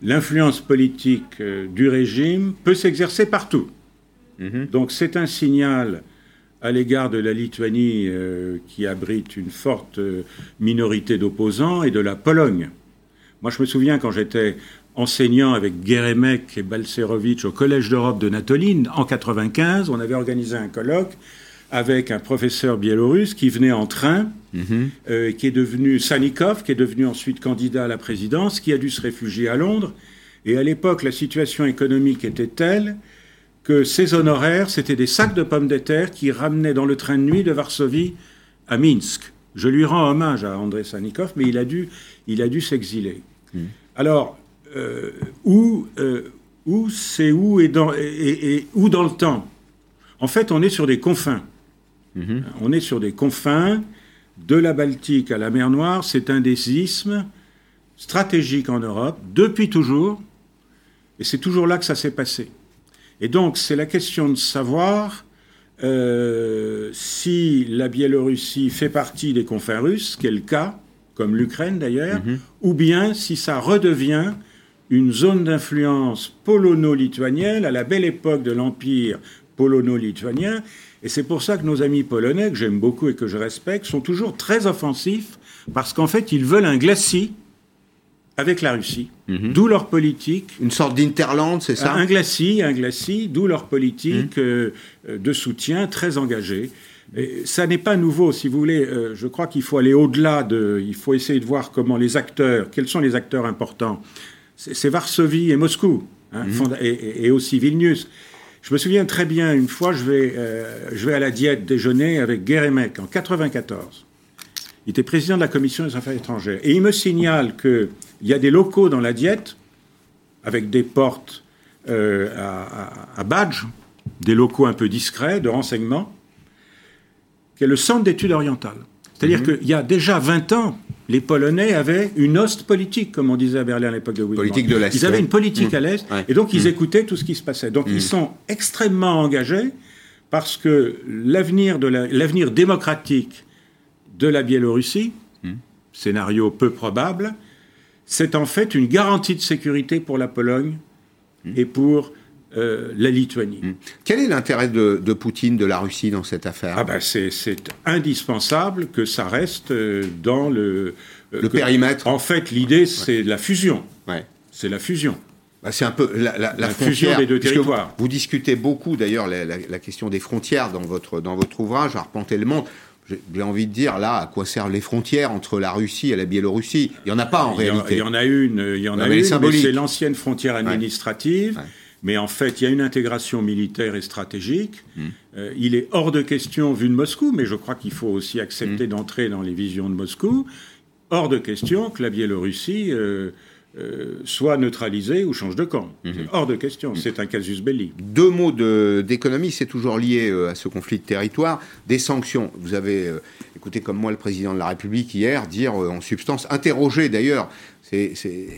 L'influence politique euh, du régime peut s'exercer partout. Mhm. Donc, c'est un signal à l'égard de la Lituanie euh, qui abrite une forte minorité d'opposants et de la Pologne moi, je me souviens quand j'étais enseignant avec Geremek et Balcerovitch au Collège d'Europe de Natoline, en 95, on avait organisé un colloque avec un professeur biélorusse qui venait en train, mhm. euh, qui est devenu Sanikov, qui est devenu ensuite candidat à la présidence, qui a dû se réfugier à Londres. Et à l'époque, la situation économique était telle que ses honoraires, c'était des sacs de pommes de terre qui ramenaient dans le train de nuit de Varsovie à Minsk. Je lui rends hommage à André Sanikov, mais il a dû, il a dû s'exiler. Hmm. Alors, euh, où, euh, où c'est où et dans, et, où dans le temps? En fait, on est sur des confins. Hmm. On est sur des confins de la Baltique à la mer Noire. C'est un des isthmes stratégiques en Europe depuis toujours. Et c'est toujours là que ça s'est passé. Et donc, c'est la question de savoir euh, si la Biélorussie fait partie des confins russes, quel cas, comme l'Ukraine d'ailleurs, mhm. ou bien si ça redevient une zone d'influence polono-lituanienne à la belle époque de l'empire polono-lituanien. Et c'est pour ça que nos amis polonais, que j'aime beaucoup et que je respecte, sont toujours très offensifs, parce qu'en fait, ils veulent un glacis avec la Russie. Mhm. D'où leur politique. Une sorte d'interland, c'est ça? Un glacis, un glacis, d'où leur politique mhm. euh, euh, de soutien très engagée. Et ça n'est pas nouveau, si vous voulez. Euh, je crois qu'il faut aller au-delà de. Il faut essayer de voir comment les acteurs, quels sont les acteurs importants. C'est Varsovie et Moscou, hein, mhm. et, aussi Vilnius. Je me souviens très bien, une fois, je vais, je vais à la diète déjeuner avec Geremek en 94. Il était président de la commission des affaires étrangères. Et il me signale que il y a des locaux dans la diète, avec des portes euh, à, badge, des locaux un peu discrets de renseignement, qui est le centre d'études orientales. C'est-à-dire mhm. qu'il y a déjà 20 ans, les Polonais avaient une hoste politique, comme on disait à Berlin à l'époque de Wilhelm. Politique de l'Est. Ils avaient une politique à l'Est, et donc ils mhm. écoutaient tout ce qui se passait. Donc ils mhm. sont extrêmement engagés parce que l'avenir démocratique de la Biélorussie, scénario peu probable, c'est en fait une garantie de sécurité pour la Pologne et pour euh, la Lituanie. Hmm. Quel est l'intérêt de, Poutine, de la Russie dans cette affaire? Ah ben c'est, indispensable que ça reste euh, dans le... Euh, périmètre. En fait, l'idée, c'est la fusion. Ouais. C'est la fusion. Bah, c'est un peu la, fusion des deux territoires. Vous, discutez beaucoup, d'ailleurs, la, question des frontières dans votre, dans votre ouvrage, Arpenter le monde j'ai envie de dire là à quoi servent les frontières entre la Russie et la Biélorussie? Il n'y en a pas en réalité. Il y en a une, il y en a une, c'est l'ancienne frontière administrative. Mais en fait, il y a une intégration militaire et stratégique. Hmm. Euh, il est hors de question, vu de Moscou, mais je crois qu'il faut aussi accepter hmm. d'entrer dans les visions de Moscou, hors de question que la Biélorussie euh, euh, soit neutralisé ou change de camp. Mhm. hors de question, mhm. c'est un casus belli. Deux mots d'économie, c'est toujours lié à ce conflit de territoire. Des sanctions. Vous avez écouté comme moi le président de la République hier dire en substance, interroger d'ailleurs c'est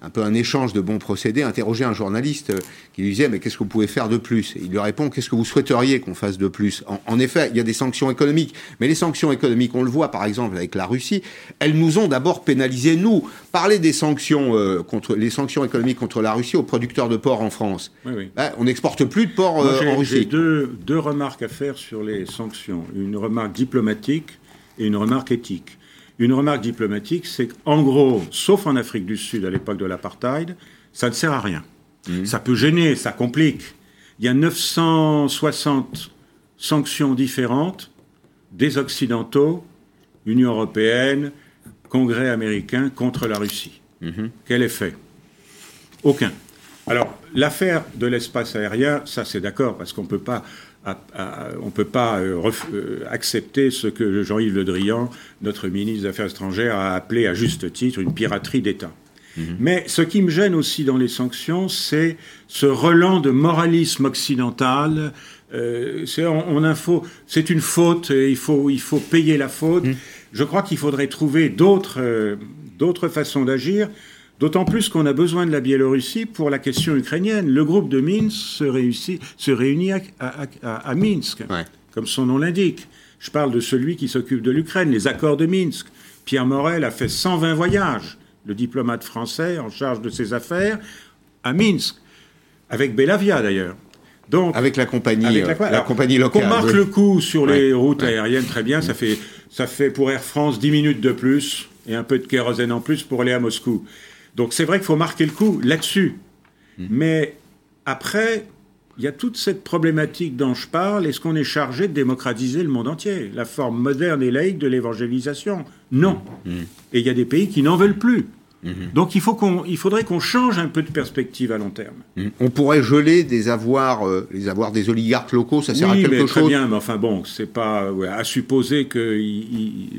un peu un échange de bons procédés. Interroger un journaliste euh, qui lui disait Mais qu'est-ce que vous pouvez faire de plus? Il lui répond Qu'est-ce que vous souhaiteriez qu'on fasse de plus? En, effet, il y a des sanctions économiques. Mais les sanctions économiques, on le voit par exemple avec la Russie, elles nous ont d'abord pénalisé, nous. Parler des sanctions, euh, contre, les sanctions économiques contre la Russie aux producteurs de porc en France. Ben, on n'exporte plus de porc euh, en Russie. J'ai deux, deux remarques à faire sur les sanctions. Une remarque diplomatique et une remarque éthique. Une remarque diplomatique, c'est qu'en gros, sauf en Afrique du Sud à l'époque de l'apartheid, ça ne sert à rien. Mmh. Ça peut gêner, ça complique. Il y a 960 sanctions différentes des Occidentaux, Union européenne, congrès américain contre la Russie. Mhm. Quel effet? Aucun. Alors, l'affaire de l'espace aérien, ça c'est d'accord, parce qu'on ne peut pas, on peut pas euh, euh, accepter ce que Jean-Yves Le Drian, notre ministre des Affaires étrangères, a appelé à juste titre une piraterie d'État. Mhm. Mais ce qui me gêne aussi dans les sanctions, c'est ce relent de moralisme occidental. Euh, c'est une faute, il faut, il faut payer la faute. Mhm. Je crois qu'il faudrait trouver d'autres d'autres façons d'agir. D'autant plus qu'on a besoin de la Biélorussie pour la question ukrainienne. Le groupe de Minsk se, réunit à, Minsk, comme son nom l'indique. Je parle de celui qui s'occupe de l'Ukraine, les accords de Minsk. Pierre Morel a fait 120 voyages, le diplomate français en charge de ses affaires, à Minsk, avec Belavia d'ailleurs. Donc, avec la compagnie, la, euh, compagnie locale. Qu'on marque le coup sur les routes aériennes, très bien, ça fait, ça fait pour Air France 10 minutes de plus et un peu de kérosène en plus pour aller à Moscou. Donc c'est vrai qu'il faut marquer le coup là-dessus. Hmm. Mais après, il y a toute cette problématique dont je parle. Est-ce qu'on est chargé de démocratiser le monde entier? La forme moderne et laïque de l'évangélisation? Non. Hmm. Et il y a des pays qui n'en veulent plus. Mhm. Donc il, faut qu'on, il faudrait qu'on change un peu de perspective à long terme. Mhm. On pourrait geler des avoirs, euh, les avoirs des oligarques locaux, ça sert à quelque mais très bien, mais enfin bon, c'est pas à supposer que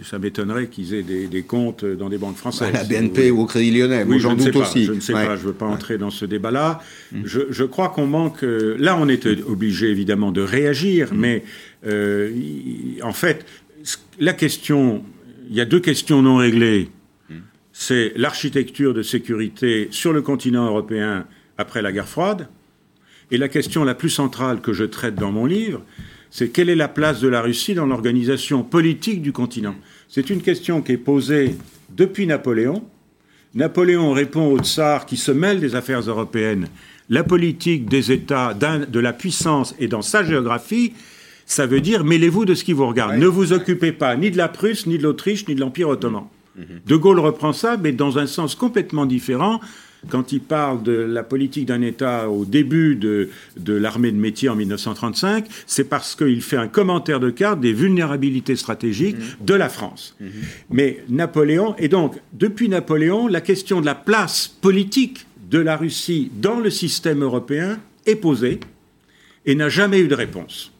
ça m'étonnerait qu'ils aient des, comptes dans des banques françaises. À la BNP ou, au Crédit Lyonnais, oui, j'en doute aussi. Je ne sais pas, je ne veux pas entrer dans ce débat-là. Mhm. Je, crois qu'on manque. Euh, là, on est obligé évidemment de réagir, mais euh, en fait, la question, il y a deux questions non réglées c'est l'architecture de sécurité sur le continent européen après la guerre froide. Et la question la plus centrale que je traite dans mon livre, c'est quelle est la place de la Russie dans l'organisation politique du continent? C'est une question qui est posée depuis Napoléon. Napoléon répond au tsar qui se mêle des affaires européennes. La politique des États, de la puissance et dans sa géographie, ça veut dire mêlez-vous de ce qui vous regarde. Ne vous occupez pas ni de la Prusse, ni de l'Autriche, ni de l'Empire ottoman. Mhm. De Gaulle reprend ça, mais dans un sens complètement différent. Quand il parle de la politique d'un État au début de, l'armée de métier en 1935, c'est parce qu'il fait un commentaire de carte des vulnérabilités stratégiques mhm. de la France. Mhm. Mais Napoléon, et donc depuis Napoléon, la question de la place politique de la Russie dans le système européen est posée et n'a jamais eu de réponse.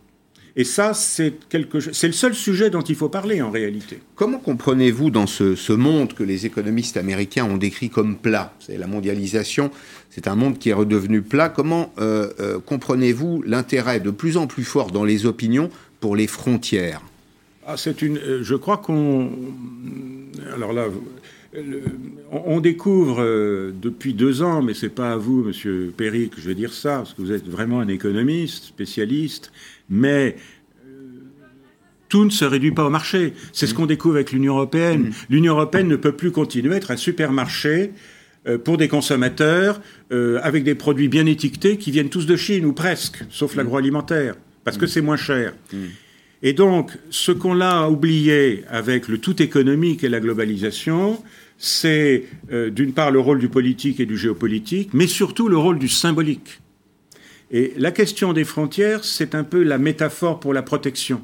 Et ça, c'est quelque... le seul sujet dont il faut parler en réalité. Comment comprenez-vous dans ce, monde que les économistes américains ont décrit comme plat? C'est la mondialisation, c'est un monde qui est redevenu plat. Comment euh, euh, comprenez-vous l'intérêt de plus en plus fort dans les opinions pour les frontières? Ah, c'est une, euh, je crois qu'on, alors là, on découvre depuis deux ans, mais c'est pas à vous, Monsieur Perry, que je vais dire ça, parce que vous êtes vraiment un économiste, spécialiste, mais euh, tout ne se réduit pas au marché. C'est ce mm. qu'on découvre avec l'Union européenne. Mm. L'Union européenne ne peut plus continuer à être un supermarché euh, pour des consommateurs euh, avec des produits bien étiquetés qui viennent tous de Chine ou presque, sauf mm. l'agroalimentaire, parce que c'est moins cher. Et donc, ce qu'on a oublié avec le tout économique et la globalisation, c'est d'une part le rôle du politique et du géopolitique, mais surtout le rôle du symbolique. Et la question des frontières, c'est un peu la métaphore pour la protection.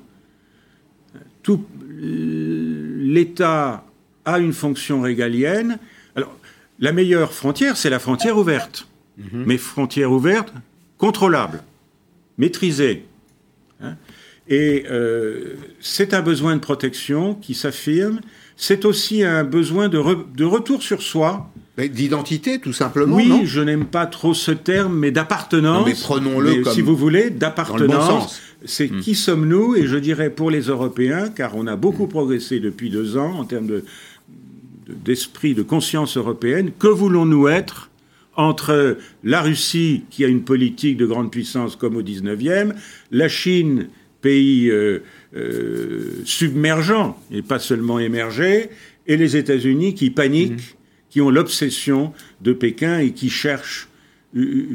Tout l'État a une fonction régalienne. Alors, la meilleure frontière, c'est la frontière ouverte. Mhm. Mais frontière ouverte, contrôlable, maîtrisée. Et euh, c'est un besoin de protection qui s'affirme. C'est aussi un besoin de, de retour sur soi D'identité, tout simplement. Oui, je n'aime pas trop ce terme, mais d'appartenance. Mais prenons-le comme. Si vous voulez, d'appartenance. C'est hmm. qui sommes-nous? Et je dirais pour les Européens, car on a beaucoup hmm. progressé depuis deux ans en termes de, d'esprit, de conscience européenne, que voulons-nous être entre la Russie, qui a une politique de grande puissance comme au 19e, la Chine, pays euh, euh, submergent et pas seulement émergé, et les États-Unis qui paniquent. Hmm qui ont l'obsession de Pékin et qui cherchent, euh,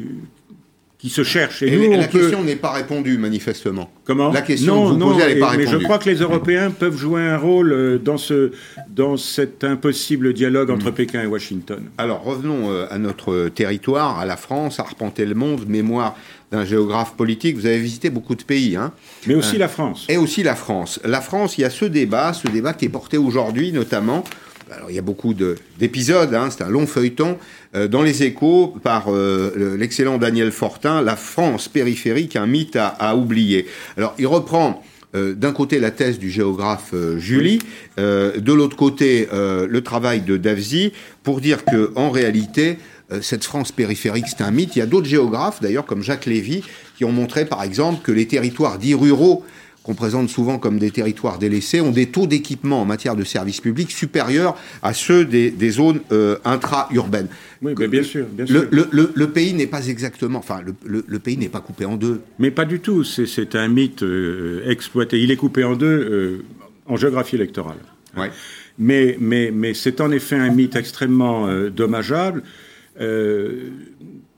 qui se cherchent. Et, la question n'est pas répondue, manifestement. Comment La question non, que vous n'est pas répondue. Mais je crois que les Européens peuvent jouer un rôle euh, dans, ce, dans cet impossible dialogue entre hmm. Pékin et Washington. Alors, revenons à notre territoire, à la France, arpenter le monde, mémoire d'un géographe politique. Vous avez visité beaucoup de pays. Hein Mais aussi la France. Et aussi la France. La France, il y a ce débat, ce débat qui est porté aujourd'hui, notamment alors il y a beaucoup d'épisodes, hein, c'est un long feuilleton, euh, dans les échos par euh, l'excellent Daniel Fortin, La France périphérique, un mythe à, à oublier. Alors il reprend euh, d'un côté la thèse du géographe Julie, de l'autre côté le travail de Davzi, pour dire que en réalité, cette France périphérique, c'est un mythe. Il y a d'autres géographes, d'ailleurs, comme Jacques Lévy, qui ont montré, par exemple, que les territoires dits ruraux qu'on présente souvent comme des territoires délaissés, ont des taux d'équipement en matière de services publics supérieurs à ceux des, zones euh, intra-urbaines. Oui, bien sûr, bien sûr. Le, pays n'est pas exactement, enfin, le, pays n'est pas coupé en deux. Mais pas du tout. C'est un mythe euh, exploité. Il est coupé en deux euh, en géographie électorale. Ouais. Mais, mais, mais c'est en effet un mythe extrêmement dommageable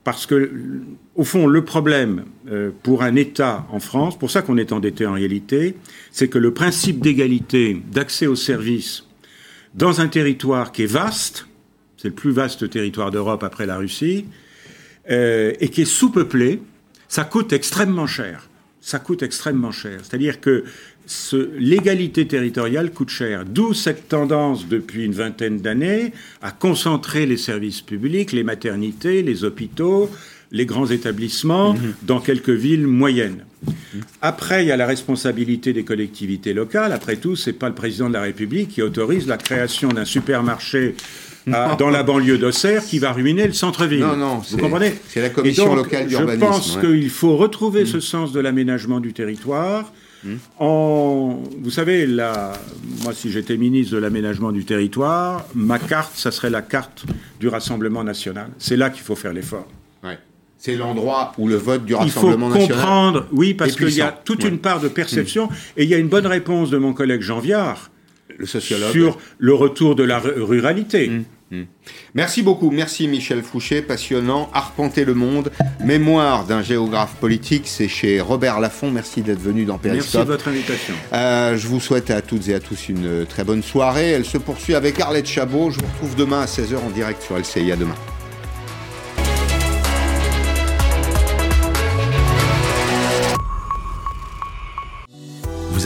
parce que, au fond, le problème euh, pour un État en France, pour ça qu'on est endetté en réalité, c'est que le principe d'égalité d'accès aux services dans un territoire qui est vaste, c'est le plus vaste territoire d'Europe après la Russie, euh, et qui est sous-peuplé, ça coûte extrêmement cher. Ça coûte extrêmement cher. C'est-à-dire que l'égalité territoriale coûte cher. D'où cette tendance depuis une vingtaine d'années à concentrer les services publics, les maternités, les hôpitaux, les grands établissements mhm. dans quelques villes moyennes. Après, il y a la responsabilité des collectivités locales. Après tout, c'est pas le président de la République qui autorise la création d'un supermarché dans la banlieue d'Auxerre qui va ruiner le centre-ville. Non, non, vous comprenez C'est la commission locale d'urbanisme. Je pense qu'il faut retrouver ce sens de l'aménagement du territoire en, vous savez, moi, si j'étais ministre de l'aménagement du territoire, ma carte, ça serait la carte du Rassemblement national. C'est là qu'il faut faire l'effort. C'est l'endroit où le vote du Rassemblement national. Il faut comprendre, oui, parce qu'il y a toute une part de perception, mm. et il y a une bonne réponse de mon collègue Jean Viard, le sociologue, sur le retour de la ruralité. Mm. Hmm. Merci beaucoup, merci Michel Fouché, passionnant, Arpenter le monde, mémoire d'un géographe politique, c'est chez Robert Laffont, merci d'être venu dans Périscope. Merci de votre invitation. Euh, je vous souhaite à toutes et à tous une très bonne soirée, elle se poursuit avec Arlette Chabot, je vous retrouve demain à 16h en direct sur LCI, à demain.